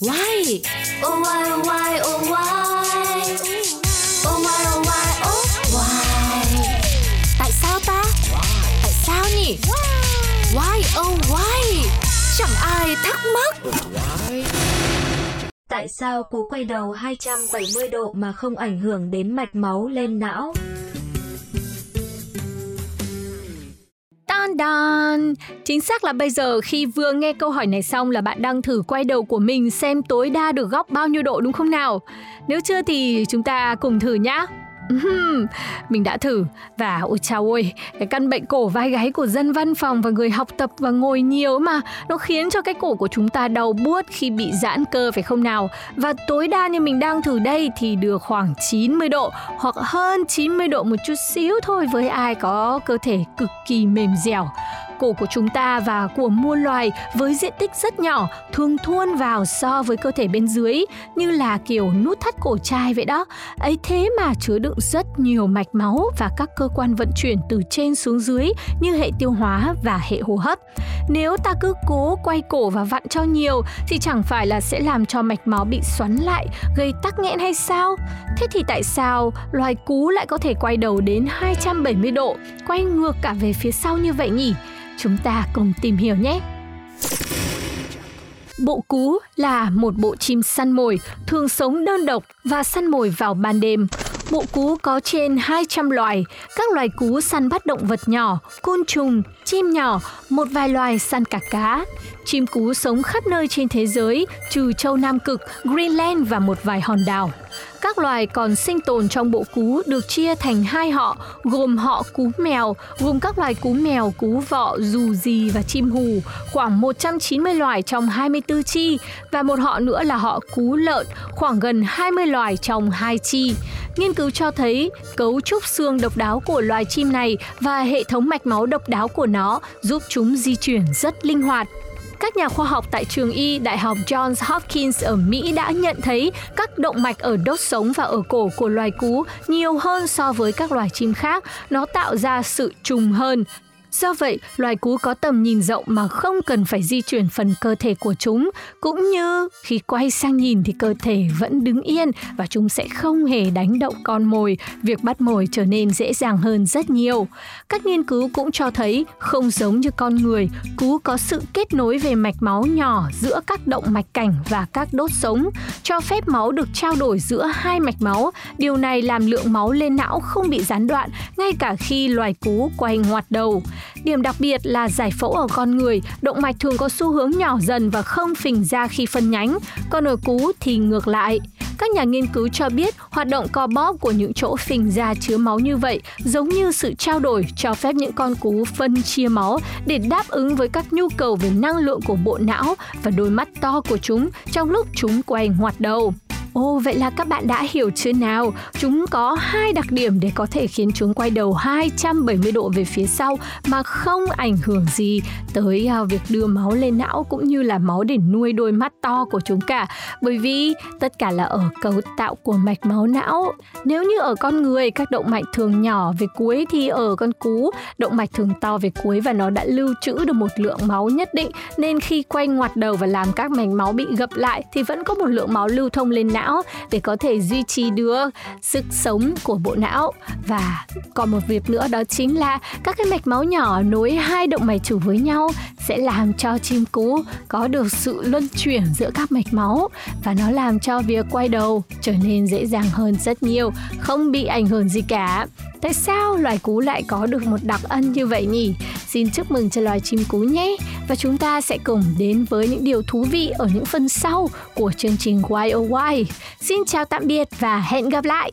Why? Oh why oh why oh why Oh why oh why oh why Tại sao ta? Tại sao nhỉ? Why oh why? Chẳng ai thắc mắc. Tại sao cú quay đầu 270 độ mà không ảnh hưởng đến mạch máu lên não? Đan đan. Chính xác là bây giờ khi vừa nghe câu hỏi này xong là bạn đang thử quay đầu của mình xem tối đa được góc bao nhiêu độ đúng không nào? Nếu chưa thì chúng ta cùng thử nhá mình đã thử. Và ôi chao ôi, cái căn bệnh cổ vai gáy của dân văn phòng và người học tập và ngồi nhiều mà, nó khiến cho cái cổ của chúng ta đau buốt khi bị giãn cơ, phải không nào? Và tối đa như mình đang thử đây thì được khoảng 90 độ hoặc hơn 90 độ một chút xíu thôi với ai có cơ thể cực kỳ mềm dẻo cổ của chúng ta và của muôn loài với diện tích rất nhỏ thường thuôn vào so với cơ thể bên dưới như là kiểu nút thắt cổ chai vậy đó. Ấy thế mà chứa đựng rất nhiều mạch máu và các cơ quan vận chuyển từ trên xuống dưới như hệ tiêu hóa và hệ hô hấp. Nếu ta cứ cố quay cổ và vặn cho nhiều thì chẳng phải là sẽ làm cho mạch máu bị xoắn lại, gây tắc nghẽn hay sao? Thế thì tại sao loài cú lại có thể quay đầu đến 270 độ, quay ngược cả về phía sau như vậy nhỉ? Chúng ta cùng tìm hiểu nhé. Bộ cú là một bộ chim săn mồi, thường sống đơn độc và săn mồi vào ban đêm. Bộ cú có trên 200 loài, các loài cú săn bắt động vật nhỏ, côn trùng, chim nhỏ, một vài loài săn cả cá. Chim cú sống khắp nơi trên thế giới, trừ châu Nam Cực, Greenland và một vài hòn đảo. Các loài còn sinh tồn trong bộ cú được chia thành hai họ, gồm họ cú mèo, gồm các loài cú mèo, cú vọ, dù gì và chim hù, khoảng 190 loài trong 24 chi, và một họ nữa là họ cú lợn, khoảng gần 20 loài trong hai chi. Nghiên cứu cho thấy cấu trúc xương độc đáo của loài chim này và hệ thống mạch máu độc đáo của nó giúp chúng di chuyển rất linh hoạt. Các nhà khoa học tại trường y Đại học Johns Hopkins ở Mỹ đã nhận thấy các động mạch ở đốt sống và ở cổ của loài cú nhiều hơn so với các loài chim khác. Nó tạo ra sự trùng hơn. Do vậy, loài cú có tầm nhìn rộng mà không cần phải di chuyển phần cơ thể của chúng, cũng như khi quay sang nhìn thì cơ thể vẫn đứng yên và chúng sẽ không hề đánh động con mồi, việc bắt mồi trở nên dễ dàng hơn rất nhiều. Các nghiên cứu cũng cho thấy không giống như con người, cú có sự kết nối về mạch máu nhỏ giữa các động mạch cảnh và các đốt sống, cho phép máu được trao đổi giữa hai mạch máu. Điều này làm lượng máu lên não không bị gián đoạn ngay cả khi loài cú quay ngoặt đầu. Điểm đặc biệt là giải phẫu ở con người, động mạch thường có xu hướng nhỏ dần và không phình ra khi phân nhánh, còn ở cú thì ngược lại. Các nhà nghiên cứu cho biết hoạt động co bóp của những chỗ phình ra chứa máu như vậy giống như sự trao đổi cho phép những con cú phân chia máu để đáp ứng với các nhu cầu về năng lượng của bộ não và đôi mắt to của chúng trong lúc chúng quay ngoặt đầu. Ồ, vậy là các bạn đã hiểu chưa nào? Chúng có hai đặc điểm để có thể khiến chúng quay đầu 270 độ về phía sau mà không ảnh hưởng gì tới à, việc đưa máu lên não cũng như là máu để nuôi đôi mắt to của chúng cả. Bởi vì tất cả là ở cấu tạo của mạch máu não. Nếu như ở con người các động mạch thường nhỏ về cuối thì ở con cú động mạch thường to về cuối và nó đã lưu trữ được một lượng máu nhất định nên khi quay ngoặt đầu và làm các mạch máu bị gập lại thì vẫn có một lượng máu lưu thông lên não não để có thể duy trì được sức sống của bộ não. Và còn một việc nữa đó chính là các cái mạch máu nhỏ nối hai động mạch chủ với nhau sẽ làm cho chim cú có được sự luân chuyển giữa các mạch máu và nó làm cho việc quay đầu trở nên dễ dàng hơn rất nhiều, không bị ảnh hưởng gì cả Tại sao loài cú lại có được một đặc ân như vậy nhỉ? Xin chúc mừng cho loài chim cú nhé! Và chúng ta sẽ cùng đến với những điều thú vị ở những phần sau của chương trình YOY. Xin chào tạm biệt và hẹn gặp lại!